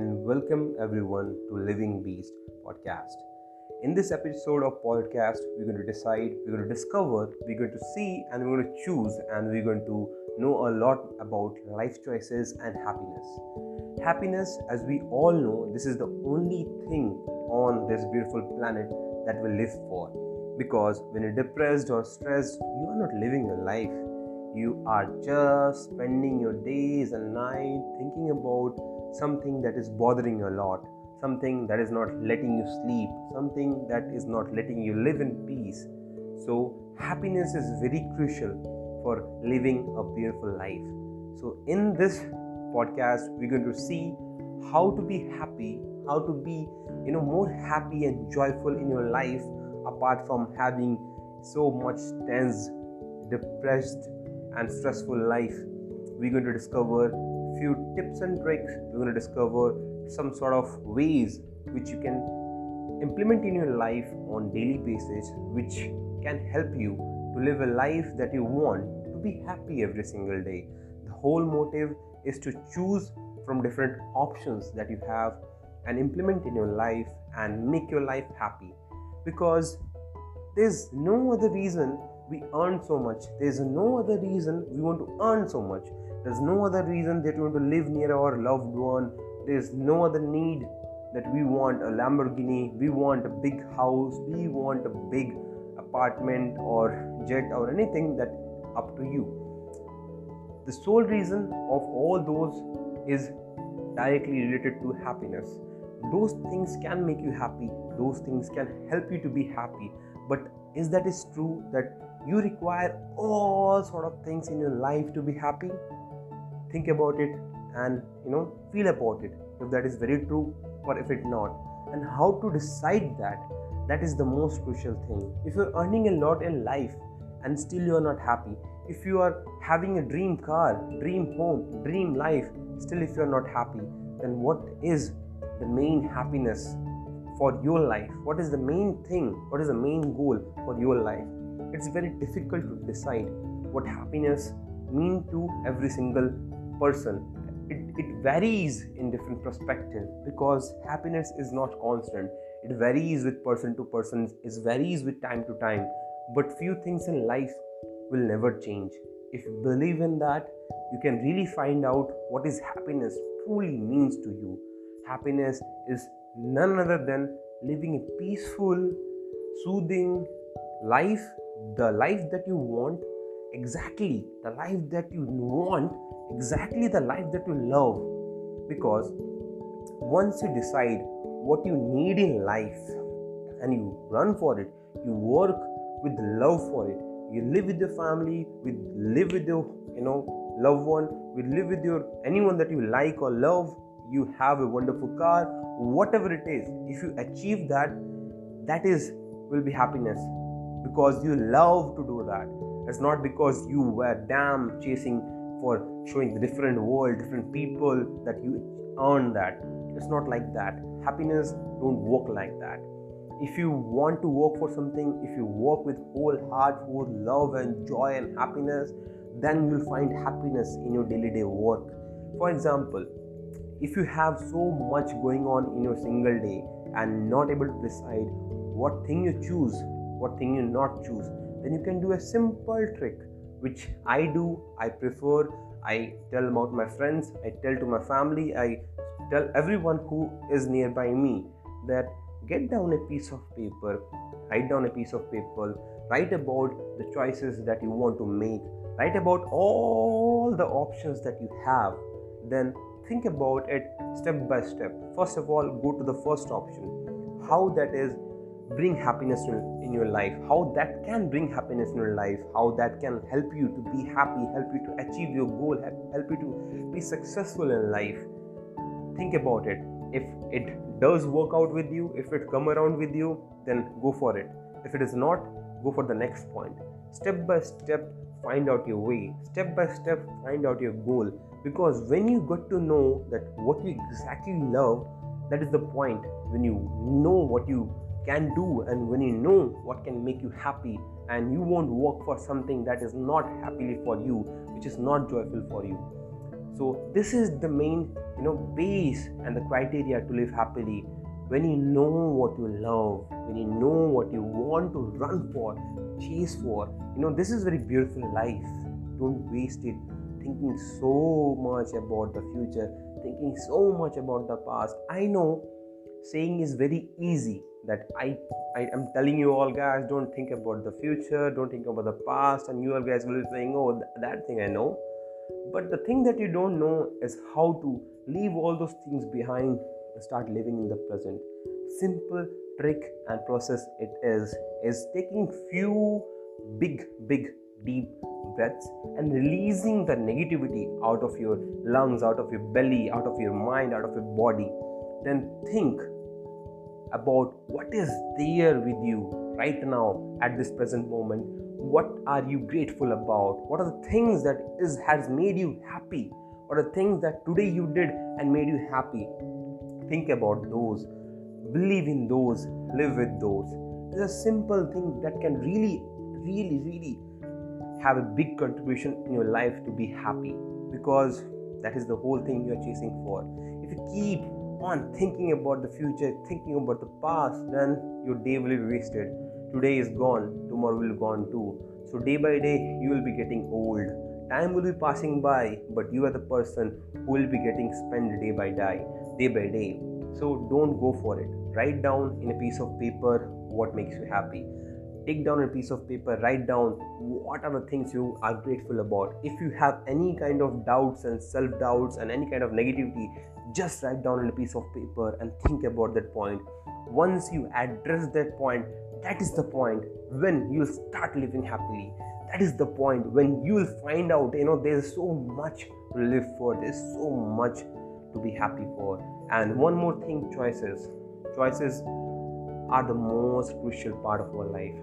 and welcome everyone to Living Beast podcast. In this episode of podcast, we're going to decide, we're going to discover, we're going to see, and we're going to choose, and we're going to know a lot about life choices and happiness. Happiness, as we all know, this is the only thing on this beautiful planet that we live for. Because when you're depressed or stressed, you are not living your life. You are just spending your days and night thinking about something that is bothering you a lot something that is not letting you sleep, something that is not letting you live in peace. So, happiness is very crucial for living a beautiful life. So, in this podcast, we're going to see how to be happy, how to be you know more happy and joyful in your life apart from having so much tense, depressed, and stressful life. We're going to discover few tips and tricks. We're going to discover some sort of ways which you can implement in your life on daily basis which can help you to live a life that you want to be happy every single day. The whole motive is to choose from different options that you have and implement in your life and make your life happy. Because there's no other reason we earn so much. There's no other reason we want to earn so much there's no other reason that we want to live near our loved one there's no other need that we want a Lamborghini, we want a big house, we want a big apartment or jet or anything that up to you. The sole reason of all those is directly related to happiness. Those things can make you happy, those things can help you to be happy. But is that is true that you require all sort of things in your life to be happy? Think about it and you know feel about it if that is very true or if it not. And how to decide that that is the most crucial thing. If you're earning a lot in life and still you are not happy if you are having a dream car dream home dream life still if you are not happy then what is the main happiness for your life? What is the main thing? What is the main goal for your life? It's very difficult to decide what happiness mean to every single person it, it varies in different perspective because happiness is not constant. It varies with person to person it varies with time to time but few things in life will never change. If you believe in that you can really find out what is happiness truly means to you. Happiness is none other than living a peaceful soothing life the life that you want exactly the life that you want exactly the life that you love because once you decide what you need in life and you run for it you work with love for it. You live with your family with live with your you know loved one we live with your anyone that you like or love you have a wonderful car whatever it is if you achieve that that is will be happiness because you love to do that. It's not because you were damn chasing for showing the different world, different people that you earn that. It's not like that. Happiness don't work like that. If you want to work for something, if you work with whole heart, whole love and joy and happiness, then you'll find happiness in your daily day work. For example, if you have so much going on in your single day and not able to decide what thing you choose, what thing you not choose, then you can do a simple trick which I do, I prefer, I tell about my friends, I tell to my family, I tell everyone who is nearby me that get down a piece of paper, write down a piece of paper, write about the choices that you want to make, write about all the options that you have, then think about it step by step. First of all, go to the first option, how that is bring happiness in your life how that can bring happiness in your life how that can help you to be happy help you to achieve your goal help you to be successful in life. Think about it. If it does work out with you if it come around with you then go for it. If it is not go for the next point. Step by step find out your way. Step by step find out your goal. Because when you get to know that what you exactly love that is the point. When you know what you can do and when you know what can make you happy and you won't work for something that is not happily for you which is not joyful for you. So this is the main you know base and the criteria to live happily. When you know what you love when you know what you want to run for chase for you know this is very beautiful life. Don't waste it thinking so much about the future thinking so much about the past. I know saying is very easy that I, I am telling you all guys don't think about the future don't think about the past and you all guys will be saying oh th- that thing i know. But the thing that you don't know is how to leave all those things behind and start living in the present. Simple trick and process it is is taking few big big deep breaths and releasing the negativity out of your lungs out of your belly out of your mind out of your body. Then think about what is there with you right now at this present moment. What are you grateful about? What are the things that is has made you happy? What are the things that today you did and made you happy? Think about those. Believe in those. Live with those. It's a simple thing that can really really really have a big contribution in your life to be happy because that is the whole thing you are chasing for. If you keep on thinking about the future, thinking about the past, then your day will be wasted. Today is gone, tomorrow will be gone too. So day by day, you will be getting old. Time will be passing by, but you are the person who will be getting spent day by day, day by day. So don't go for it. Write down in a piece of paper what makes you happy take down a piece of paper write down what are the things you are grateful about if you have any kind of doubts and self doubts and any kind of negativity just write down on a piece of paper and think about that point. Once you address that point that is the point when you'll start living happily. That is the point when you will find out you know there's so much to live for there's so much to be happy for. And one more thing choices. Choices are the most crucial part of our life.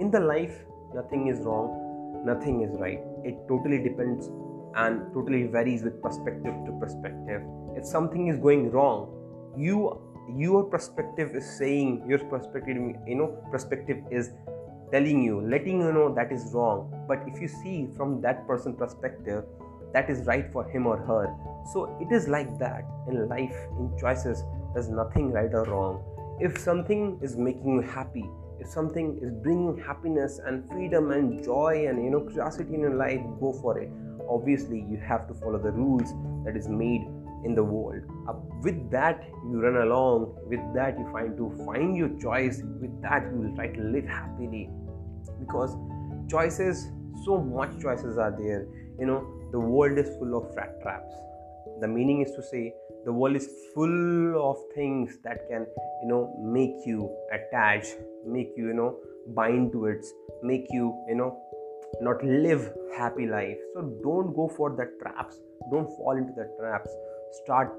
In the life nothing is wrong nothing is right. It totally depends and totally varies with perspective to perspective. If something is going wrong you your perspective is saying your perspective you know perspective is telling you letting you know that is wrong. But if you see from that person perspective that is right for him or her. So it is like that in life in choices there's nothing right or wrong. If something is making you happy if something is bringing happiness and freedom and joy and you know curiosity in your life go for it obviously you have to follow the rules that is made in the world. Uh, with that you run along. With that you find to find your choice. With that you will try to live happily. Because choices so much choices are there. You know the world is full of rat traps. The meaning is to say the world is full of things that can you know make you attach make you you know bind to it make you you know not live happy life. So don't go for the traps. Don't fall into the traps. Start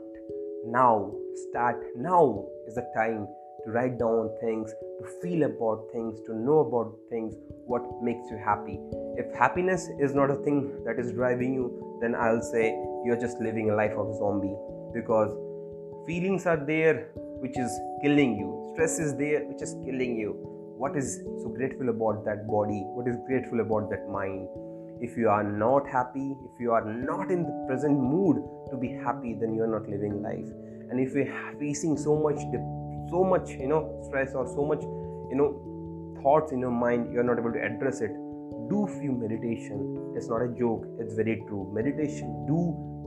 now. Start now is the time to write down things to feel about things to know about things what makes you happy. If happiness is not a thing that is driving you then i'll say you're just living a life of zombie because feelings are there which is killing you. Stress is there which is killing you what is so grateful about that body? What is grateful about that mind? If you are not happy if you are not in the present mood to be happy then you are not living life. And if you're facing so much so much you know stress or so much you know thoughts in your mind you're not able to address it do few meditation. It's not a joke. It's very true. Meditation do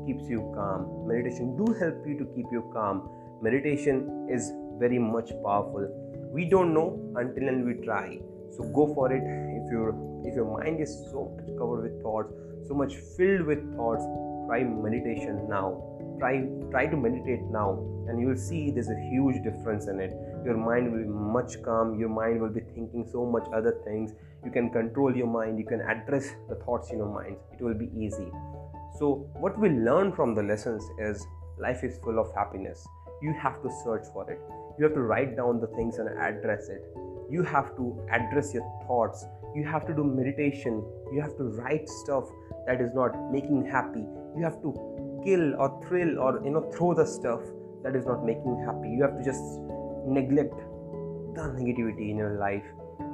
keeps you calm. Meditation do help you to keep you calm. Meditation is very much powerful we don't know until and we try. So go for it. If your if your mind is so much covered with thoughts so much filled with thoughts try meditation now. Try try to meditate now and you will see there's a huge difference in it. Your mind will be much calm. Your mind will be thinking so much other things. You can control your mind. You can address the thoughts in your mind. It will be easy. So what we learn from the lessons is life is full of happiness you have to search for it. You have to write down the things and address it. You have to address your thoughts. You have to do meditation. You have to write stuff that is not making happy. You have to kill or thrill or you know throw the stuff that is not making you happy. You have to just neglect the negativity in your life.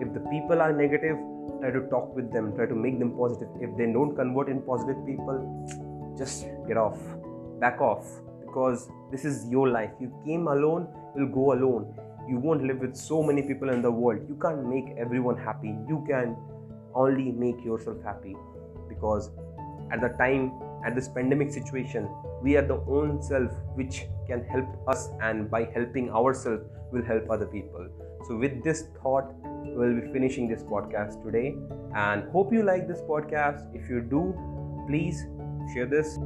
If the people are negative try to talk with them. Try to make them positive. If they don't convert in positive people just get off, back off, because this is your life. You came alone, you'll go alone. You won't live with so many people in the world. You can't make everyone happy. You can only make yourself happy because at the time at this pandemic situation we are the own self which can help us and by helping ourselves will help other people so with this thought we'll be finishing this podcast today and hope you like this podcast if you do please share this